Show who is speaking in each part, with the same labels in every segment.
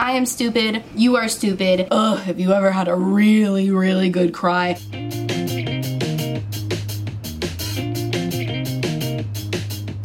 Speaker 1: I am stupid, you are stupid. Ugh, have you ever had a really, really good cry?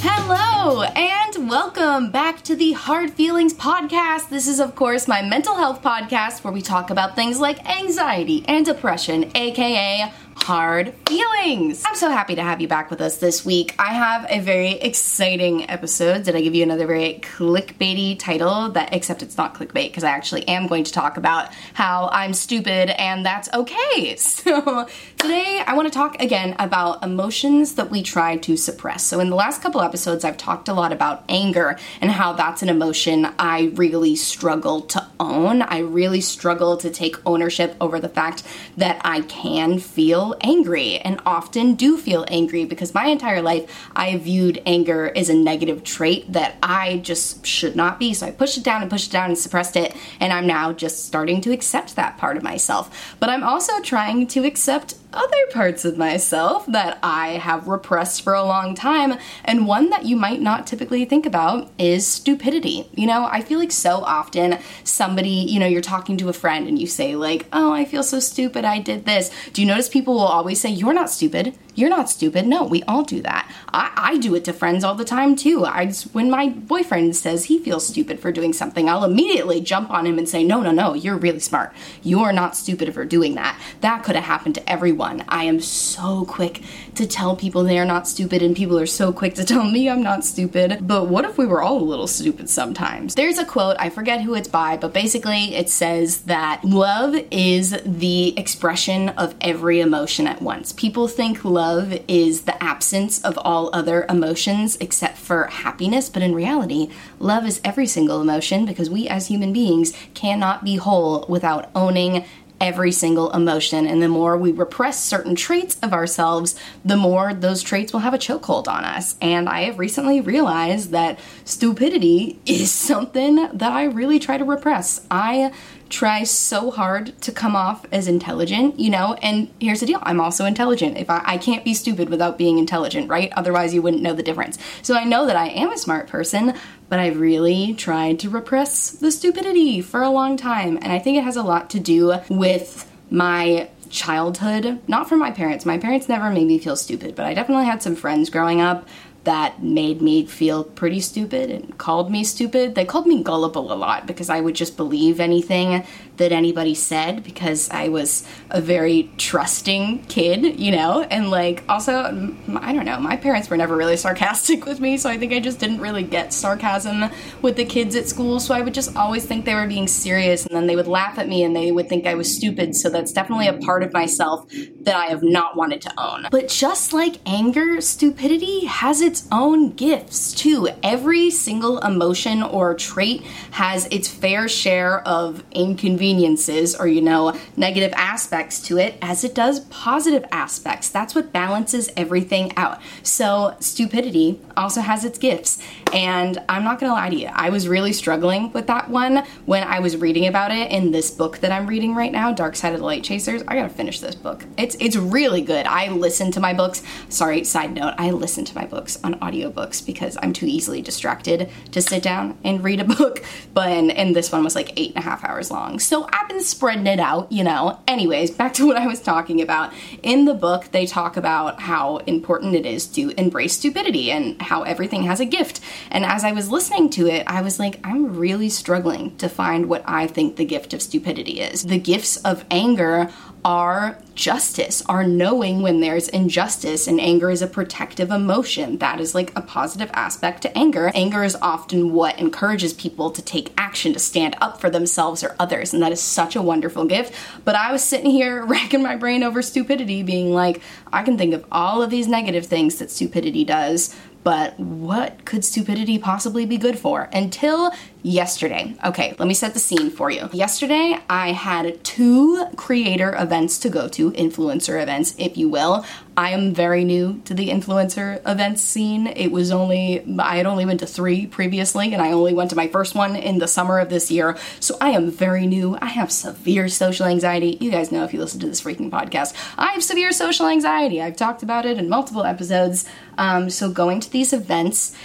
Speaker 1: Hello, and welcome back to the Hard Feelings Podcast. This is, of course, my mental health podcast where we talk about things like anxiety and depression, aka hard feelings. I'm so happy to have you back with us this week. I have a very exciting episode. Did I give you another very clickbaity title? That except it's not clickbait because I actually am going to talk about how I'm stupid and that's okay. So today I want to talk again about emotions that we try to suppress. So in the last couple episodes I've talked a lot about anger and how that's an emotion I really struggle to own. I really struggle to take ownership over the fact that I can feel angry and often do feel angry because my entire life I viewed anger as a negative trait that I just should not be. So I pushed it down and pushed it down and suppressed it, and I'm now just starting to accept that part of myself. But I'm also trying to accept other parts of myself that I have repressed for a long time. And one that you might not typically think about is stupidity. You know, I feel like so often somebody, you know, you're talking to a friend and you say, like, oh, I feel so stupid, I did this. Do you notice people will always say, you're not stupid? You're not stupid. No, we all do that. I, I do it to friends all the time too. I when my boyfriend says he feels stupid for doing something, I'll immediately jump on him and say, no, no, no, you're really smart. You're not stupid for doing that. That could have happened to everyone. I am so quick to tell people they are not stupid, and people are so quick to tell me I'm not stupid. But what if we were all a little stupid sometimes? There's a quote, I forget who it's by, but basically it says that love is the expression of every emotion at once. People think love love is the absence of all other emotions except for happiness, but in reality, love is every single emotion because we as human beings cannot be whole without owning every single emotion. And the more we repress certain traits of ourselves, the more those traits will have a chokehold on us. And I have recently realized that stupidity is something that I really try to repress. I try so hard to come off as intelligent, you know? And here's the deal I'm also intelligent. If I, I can't be stupid without being intelligent, right? Otherwise, you wouldn't know the difference. So I know that I am a smart person, but I really tried to repress the stupidity for a long time. And I think it has a lot to do with my childhood, not from my parents. My parents never made me feel stupid, but I definitely had some friends growing up that made me feel pretty stupid and called me stupid. They called me gullible a lot because I would just believe anything that anybody said because I was a very trusting kid, you know? And like, also, I don't know, my parents were never really sarcastic with me, so I think I just didn't really get sarcasm with the kids at school. So I would just always think they were being serious, and then they would laugh at me and they would think I was stupid. So that's definitely a part of myself that I have not wanted to own. But just like anger, stupidity has its own gifts too. Every single emotion or trait has its fair share of inconvenience inconveniences or, you know, negative aspects to it as it does positive aspects. That's what balances everything out. So, stupidity also has its gifts. And I'm not gonna lie to you, I was really struggling with that one when I was reading about it in this book that I'm reading right now, Dark Side of the Light Chasers. I gotta finish this book. It's it's really good. I listen to my books. Sorry, side note, I listen to my books on audiobooks because I'm too easily distracted to sit down and read a book. But and, and this one was like eight and a half hours long. So so I've been spreading it out, you know. Anyways, back to what I was talking about. In the book, they talk about how important it is to embrace stupidity and how everything has a gift. And as I was listening to it, I was like, I'm really struggling to find what I think the gift of stupidity is. The gifts of anger are justice, are knowing when there's injustice, and anger is a protective emotion. That is like a positive aspect to anger. Anger is often what encourages people to take action, to stand up for themselves or others, and that is such a wonderful gift. But I was sitting here racking my brain over stupidity, being like, I can think of all of these negative things that stupidity does, but what could stupidity possibly be good for? Until yesterday. Okay, let me set the scene for you. Yesterday, I had two creator events to go to, influencer events, if you will. I am very new to the influencer events scene. It was only, I had only been to three previously, and I only went to my first one in the summer of this year. So I am very new. I have severe social anxiety. You guys know if you listen to this freaking podcast. I have severe social anxiety. I've talked about it in multiple episodes. Um, so going to these events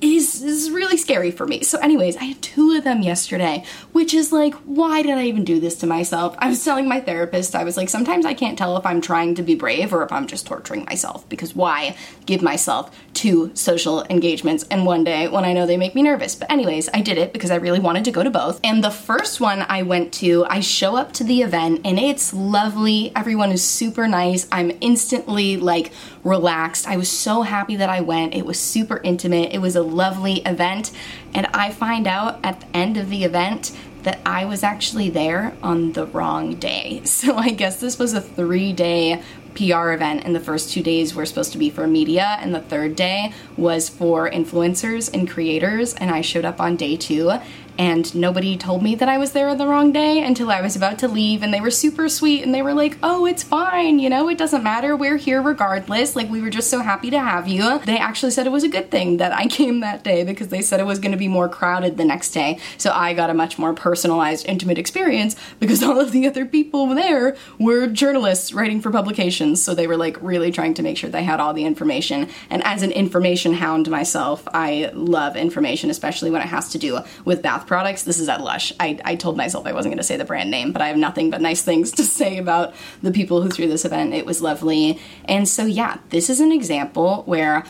Speaker 1: is, is really scary for me. So, anyways, I had two of them yesterday, which is like, why did I even do this to myself? I was telling my therapist, I was like, sometimes I can't tell if I'm trying to be brave or if I'm just torturing myself because why give myself two social engagements in one day when I know they make me nervous? But, anyways, I did it because I really wanted to go to both. And the first one I went to, I show up to the event and it's lovely. Everyone is super nice. I'm instantly like relaxed. I was so happy that I went. It was super intimate. It was a lovely event. And I find out at the end of the event that I was actually there on the wrong day. So I guess this was a three day PR event, and the first two days were supposed to be for media, and the third day was for influencers and creators. And I showed up on day two, and nobody told me that I was there on the wrong day until I was about to leave and they were super sweet and they were like, "Oh, it's fine, you know, it doesn't matter. We're here regardless. Like we were just so happy to have you." They actually said it was a good thing that I came that day because they said it was going to be more crowded the next day. So I got a much more personalized, intimate experience because all of the other people there were journalists writing for publications. So they were like really trying to make sure they had all the information. And as an information hound myself, I love information, especially when it has to do with bath products. This is at Lush. I, I told myself I wasn't going to say the brand name, but I have nothing but nice things to say about the people who threw this event. It was lovely. And so, yeah, this is an example where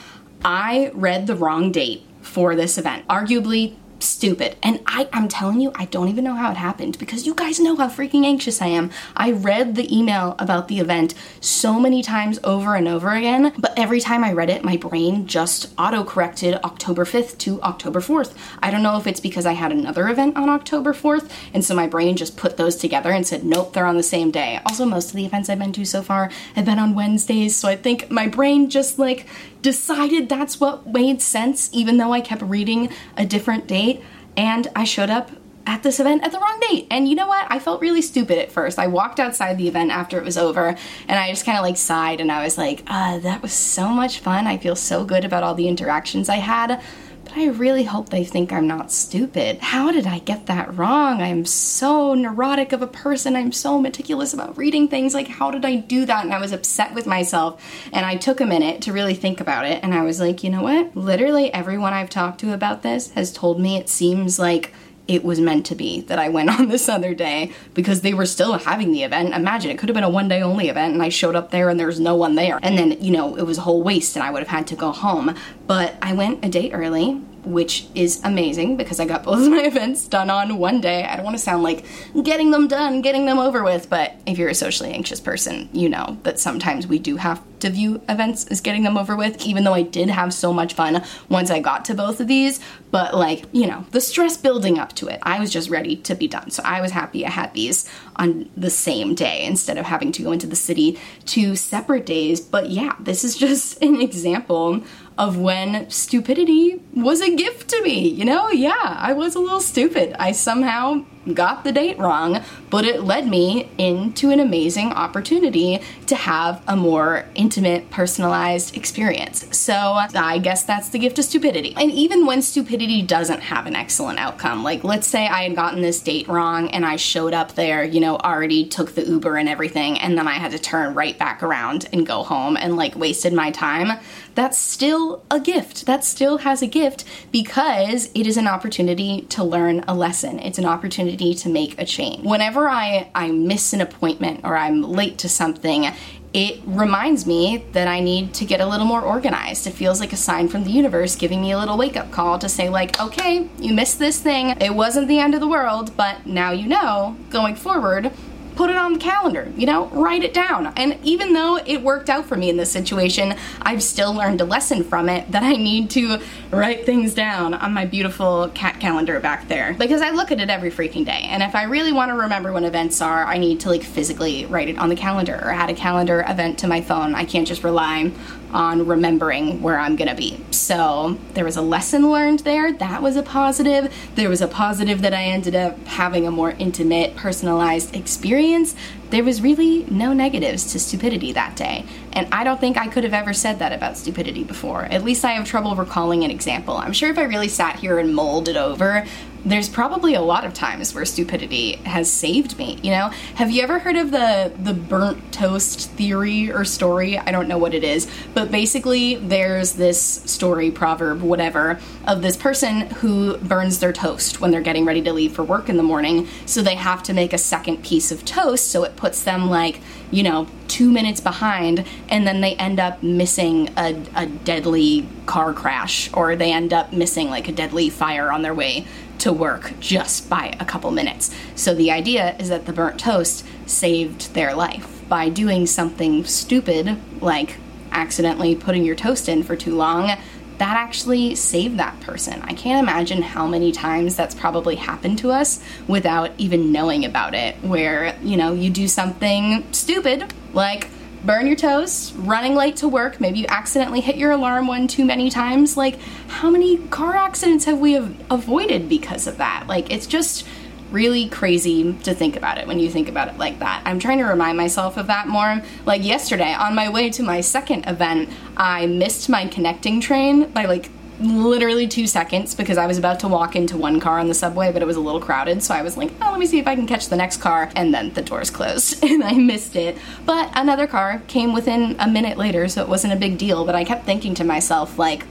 Speaker 1: I read the wrong date for this event. Arguably, stupid. And I, I'm telling you, I don't even know how it happened because you guys know how freaking anxious I am. I read the email about the event so many times over and over again, but every time I read it, my brain just auto corrected October 5th to October 4th. I don't know if it's because I had another event on October 4th, and so my brain just put those together and said, nope, they're on the same day. Also, most of the events I've been to so far have been on Wednesdays, so I think my brain just like decided that's what made sense, even though I kept reading a different date. And I showed up at this event at the wrong date. And you know what? I felt really stupid at first. I walked outside the event after it was over and I just kind of like sighed and I was like, uh, that was so much fun. I feel so good about all the interactions I had I really hope they think I'm not stupid. How did I get that wrong? I'm so neurotic of a person. I'm so meticulous about reading things. Like, how did I do that? And I was upset with myself. And I took a minute to really think about it. And I was like, you know what? Literally everyone I've talked to about this has told me it seems like it was meant to be that I went on this other day because they were still having the event. Imagine it could have been a one day only event and I showed up there and there's no one there. And then, you know, it was a whole waste and I would have had to go home. But I went a day early which is amazing because I got both of my events done on one day. I don't want to sound like getting them done, getting them over with, but if you're a socially anxious person, you know that sometimes we do have to view events is getting them over with, even though I did have so much fun once I got to both of these. But, like, you know, the stress building up to it, I was just ready to be done. So I was happy I had these on the same day instead of having to go into the city two separate days. But yeah, this is just an example of when stupidity was a gift to me. You know, yeah, I was a little stupid. I somehow got the date wrong, but it led me into an amazing opportunity to have a more intimate, personalized experience. So I guess that's the gift of stupidity. And even when stupidity doesn't have an excellent outcome, like let's say I had gotten this date wrong and I showed up there, you know, already took the Uber and everything, and then I had to turn right back around and go home and like wasted my time. That's still a gift. That still has a gift because it is an opportunity to learn a lesson. It's an opportunity to make a change. Whenever I, I miss an appointment or I'm late to something, it reminds me that I need to get a little more organized. It feels like a sign from the universe giving me a little wake up call to say, like, okay, you missed this thing. It wasn't the end of the world, but now you know going forward put it on the calendar, you know, write it down. And even though it worked out for me in this situation, I've still learned a lesson from it that I need to write things down on my beautiful cat calendar back there. Because I look at it every freaking day. And if I really want to remember when events are, I need to like physically write it on the calendar or add a calendar event to my phone. I can't just rely on remembering where I'm gonna be. So there was a lesson learned there. That was a positive. There was a positive that I ended up having a more intimate, personalized experience. There was really no negatives to stupidity that day. And I don't think I could have ever said that about stupidity before. At least I have trouble recalling an example. I'm sure if I really sat here and mulled it over, there's probably a lot of times where stupidity has saved me, you know? Have you ever heard of the the burnt toast theory or story? I don't know what it is, but basically there's this story, proverb, whatever, of this person who burns their toast when they're getting ready to leave for work in the morning, so they have to make a second piece of toast, so it puts them like, you know, 2 minutes behind and then they end up missing a, a deadly car crash or they end up missing like a deadly fire on their way to work just by a couple minutes. So the idea is that the burnt toast saved their life by doing something stupid like accidentally putting your toast in for too long. That actually saved that person. I can't imagine how many times that's probably happened to us without even knowing about it. Where, you know, you do something stupid, like burn your toes, running late to work, maybe you accidentally hit your alarm one too many times. Like, how many car accidents have we avoided because of that? Like, it's just really crazy to think about it when you think about it like that. I'm trying to remind myself of that more. Like yesterday, on my way to my second event, I missed my connecting train by like literally two seconds because I was about to walk into one car on the subway, but it was a little crowded. So I was like, oh, let me see if I can catch the next car. And then the doors closed and I missed it. But another car came within a minute later, so it wasn't a big deal. But I kept thinking to myself, like,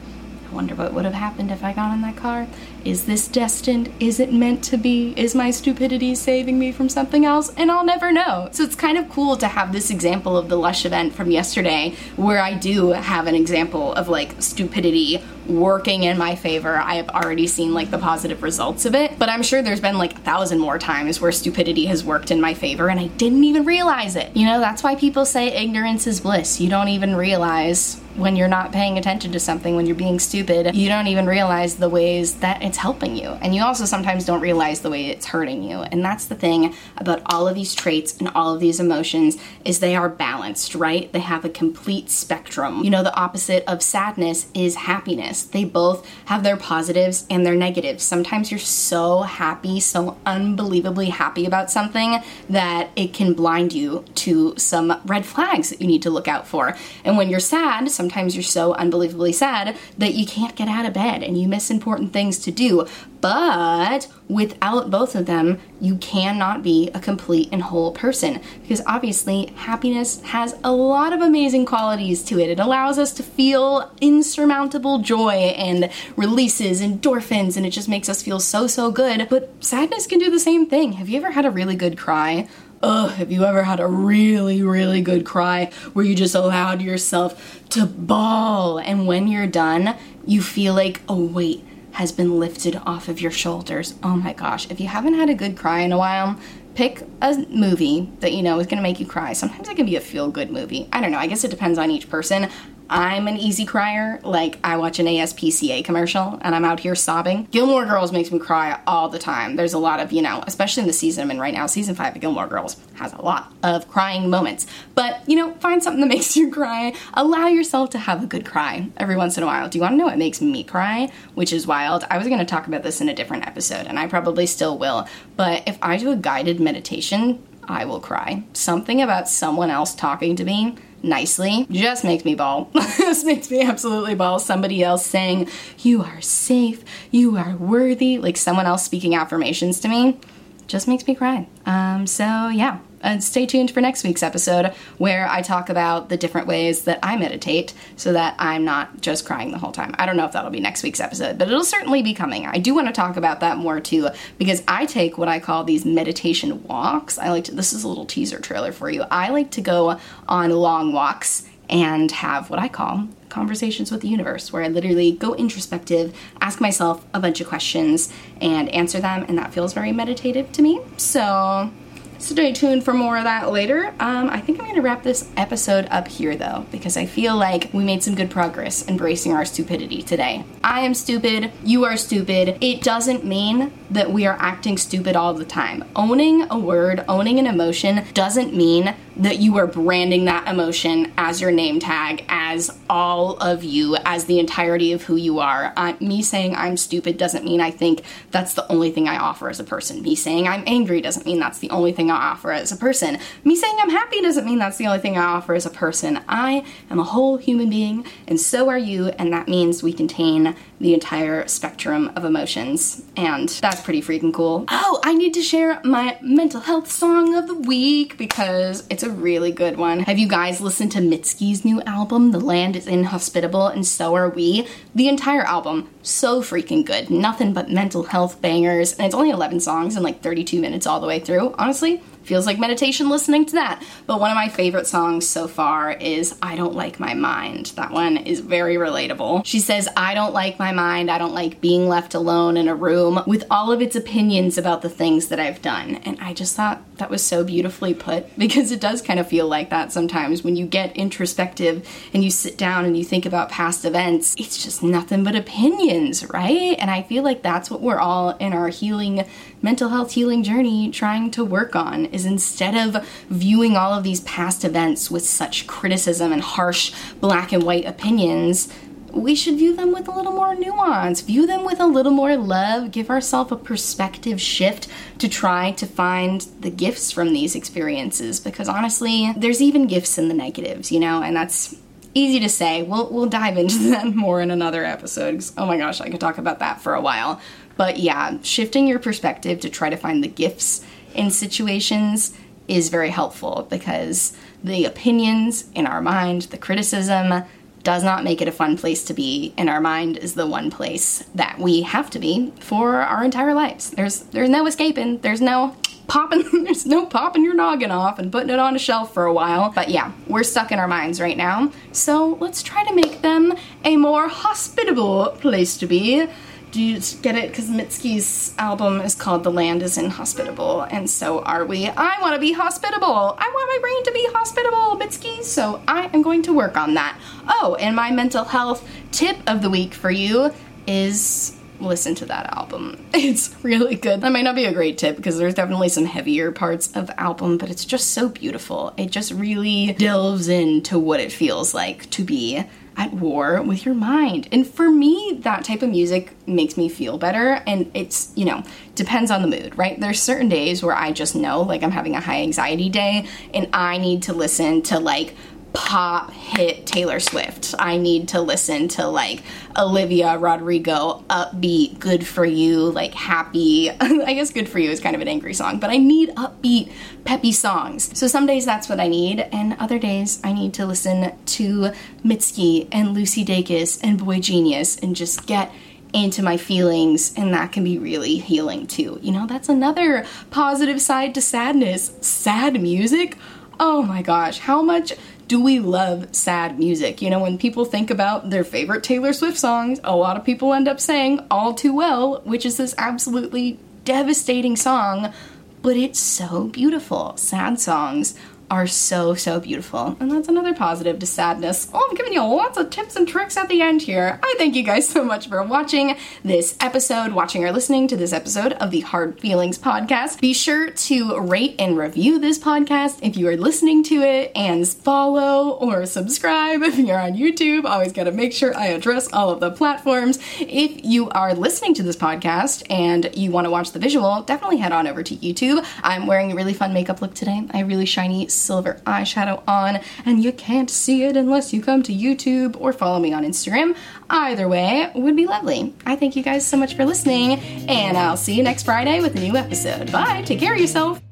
Speaker 1: I wonder what would have happened if I got in that car. Is this destined? Is it meant to be? Is my stupidity saving me from something else? And I'll never know. So it's kind of cool to have this example of the Lush event from yesterday where I do have an example of like stupidity working in my favor. I have already seen like the positive results of it, but I'm sure there's been like a thousand more times where stupidity has worked in my favor and I didn't even realize it. You know, that's why people say ignorance is bliss. You don't even realize when you're not paying attention to something, when you're being stupid, you don't even realize the ways that it's helping you. And you also sometimes don't realize the way it's hurting you. And that's the thing about all of these traits and all of these emotions is they are balanced, right? They have a complete spectrum. You know, the opposite of sadness is happiness. They both have their positives and their negatives. Sometimes you're so happy, so unbelievably happy about something that it can blind you to some red flags that you need to look out for. And when you're sad, sometimes sometimes you're so unbelievably sad that you can't get out of bed and you miss important things to do. But without both of them, you cannot be a complete and whole person because obviously happiness has a lot of amazing qualities to it. It allows us to feel insurmountable joy and releases endorphins and it just makes us feel so, so good. But sadness can do the same thing. Have you ever had a really good cry? Ugh, have you ever had a really, really good cry where you just allowed yourself to bawl and when you're done, you feel like oh, a weight has been lifted off of your shoulders? Oh my gosh, if you haven't had a good cry in a while, pick a movie that you know is going to make you cry. Sometimes it can be a feel good movie. I don't know. I guess it depends on each person. I'm an easy crier. Like, I watch an ASPCA commercial and I'm out here sobbing. Gilmore Girls makes me cry all the time. There's a lot of, you know, especially in the season I'm in right now, season five of Gilmore Girls has a lot of crying moments. But, you know, find something that makes you cry. Allow yourself to have a good cry every once in a while. Do you want to know what makes me cry? Which is wild. I was going to talk about this in a different episode, and I probably still will. But if I do a guided meditation, I will cry. Something about someone else talking to me nicely just makes me bawl. this makes me absolutely bawl. Somebody else saying, You are safe, you are worthy, like someone else speaking affirmations to me, just makes me cry. Um, so, yeah, and stay tuned for next week's episode where I talk about the different ways that I meditate so that I'm not just crying the whole time. I don't know if that'll be next week's episode, but it'll certainly be coming. I do want to talk about that more too because I take what I call these meditation walks. I like to, this is a little teaser trailer for you. I like to go on long walks and have what I call conversations with the universe, where I literally go introspective, ask myself a bunch of questions, and answer them, and that feels very meditative to me. So, Stay tuned for more of that later. Um, I think I'm going to wrap this episode up here though, because I feel like we made some good progress embracing our stupidity today. I am stupid, you are stupid. It doesn't mean that we are acting stupid all the time. Owning a word, owning an emotion doesn't mean that you are branding that emotion as your name tag, as all of you, as the entirety of who you are. Uh, me saying I'm stupid doesn't mean I think that's the only thing I offer as a person. Me saying I'm angry doesn't mean that's the only thing I offer as a person. Me saying I'm happy doesn't mean that's the only thing I offer as a person. I am a whole human being, and so are you, and that means we contain the entire spectrum of emotions. And that's pretty freaking cool. Oh, I need to share my mental health song of the week because it's a really good one. Have you guys listened to Mitski's new album, The Land is Inhospitable and So Are We? The entire album, so freaking good. Nothing but mental health bangers. And it's only 11 songs and like 32 minutes all the way through. Honestly, feels like meditation listening to that. But one of my favorite songs so far is I Don't Like My Mind. That one is very relatable. She says, I don't like my mind. I don't like being left alone in a room with all of its opinions about the things that I've done. And I just thought that was so beautifully put because it does kind of feel like that sometimes when you get introspective and you sit down and you think about past events. It's just nothing but opinions, right? And I feel like that's what we're all in our healing, mental health healing journey trying to work on is instead of viewing all of these past events with such criticism and harsh black and white opinions, we should view them with a little more nuance, view them with a little more love, give ourselves a perspective shift to try to find the gifts from these experiences because honestly, there's even gifts in the negatives, you know, and that's easy to say. We'll we'll dive into that more in another episode. Oh my gosh, I could talk about that for a while. But yeah, shifting your perspective to try to find the gifts in situations is very helpful because the opinions in our mind, the criticism, does not make it a fun place to be and our mind is the one place that we have to be for our entire lives. There's there's no escaping. There's no popping there's no popping your noggin off and putting it on a shelf for a while. But yeah we're stuck in our minds right now. So let's try to make them a more hospitable place to be do you get it? Because Mitski's album is called The Land is Inhospitable, and so are we. I want to be hospitable. I want my brain to be hospitable, Mitski, so I am going to work on that. Oh, and my mental health tip of the week for you is listen to that album. It's really good. That might not be a great tip because there's definitely some heavier parts of the album, but it's just so beautiful. It just really delves into what it feels like to be at war with your mind. And for me, that type of music makes me feel better. And it's, you know, depends on the mood, right? There's certain days where I just know, like, I'm having a high anxiety day and I need to listen to, like, pop hit Taylor Swift. I need to listen to like Olivia Rodrigo, upbeat, good for you, like happy. I guess good for you is kind of an angry song, but I need upbeat, peppy songs. So some days that's what I need, and other days I need to listen to Mitski and Lucy Dacus and boygenius and just get into my feelings, and that can be really healing too. You know, that's another positive side to sadness. Sad music. Oh my gosh, how much do we love sad music? You know, when people think about their favorite Taylor Swift songs, a lot of people end up saying All Too Well, which is this absolutely devastating song, but it's so beautiful. Sad songs are so, so beautiful. And that's another positive to sadness. Oh, I'm giving you lots of tips and tricks at the end here. I thank you guys so much for watching this episode, watching or listening to this episode of the Hard Feelings podcast. Be sure to rate and review this podcast if you are listening to it and follow or subscribe if you're on YouTube. Always got to make sure I address all of the platforms. If you are listening to this podcast and you want to watch the visual, definitely head on over to YouTube. I'm wearing a really fun makeup look today. I really shiny silver eyeshadow on, and you can't see it unless you come to YouTube or follow me on Instagram. Either way would be lovely. I thank you guys so much for listening, and I'll see you next Friday with a new episode. Bye, take care of yourself.